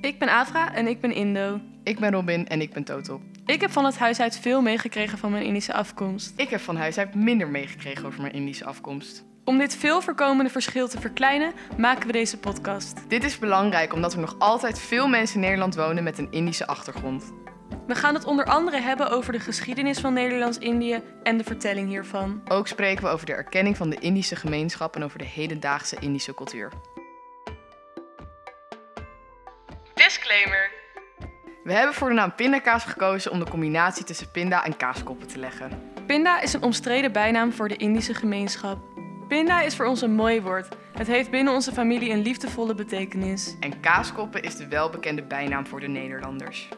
Ik ben Avra en ik ben Indo. Ik ben Robin en ik ben Toto. Ik heb van het huis uit veel meegekregen van mijn Indische afkomst. Ik heb van huis uit minder meegekregen over mijn Indische afkomst. Om dit veel voorkomende verschil te verkleinen, maken we deze podcast. Dit is belangrijk omdat er nog altijd veel mensen in Nederland wonen met een Indische achtergrond. We gaan het onder andere hebben over de geschiedenis van Nederlands-Indië en de vertelling hiervan. Ook spreken we over de erkenning van de Indische gemeenschap en over de hedendaagse Indische cultuur. Disclaimer. We hebben voor de naam pindakaas gekozen om de combinatie tussen pinda en kaaskoppen te leggen. Pinda is een omstreden bijnaam voor de Indische gemeenschap. Pinda is voor ons een mooi woord. Het heeft binnen onze familie een liefdevolle betekenis. En kaaskoppen is de welbekende bijnaam voor de Nederlanders.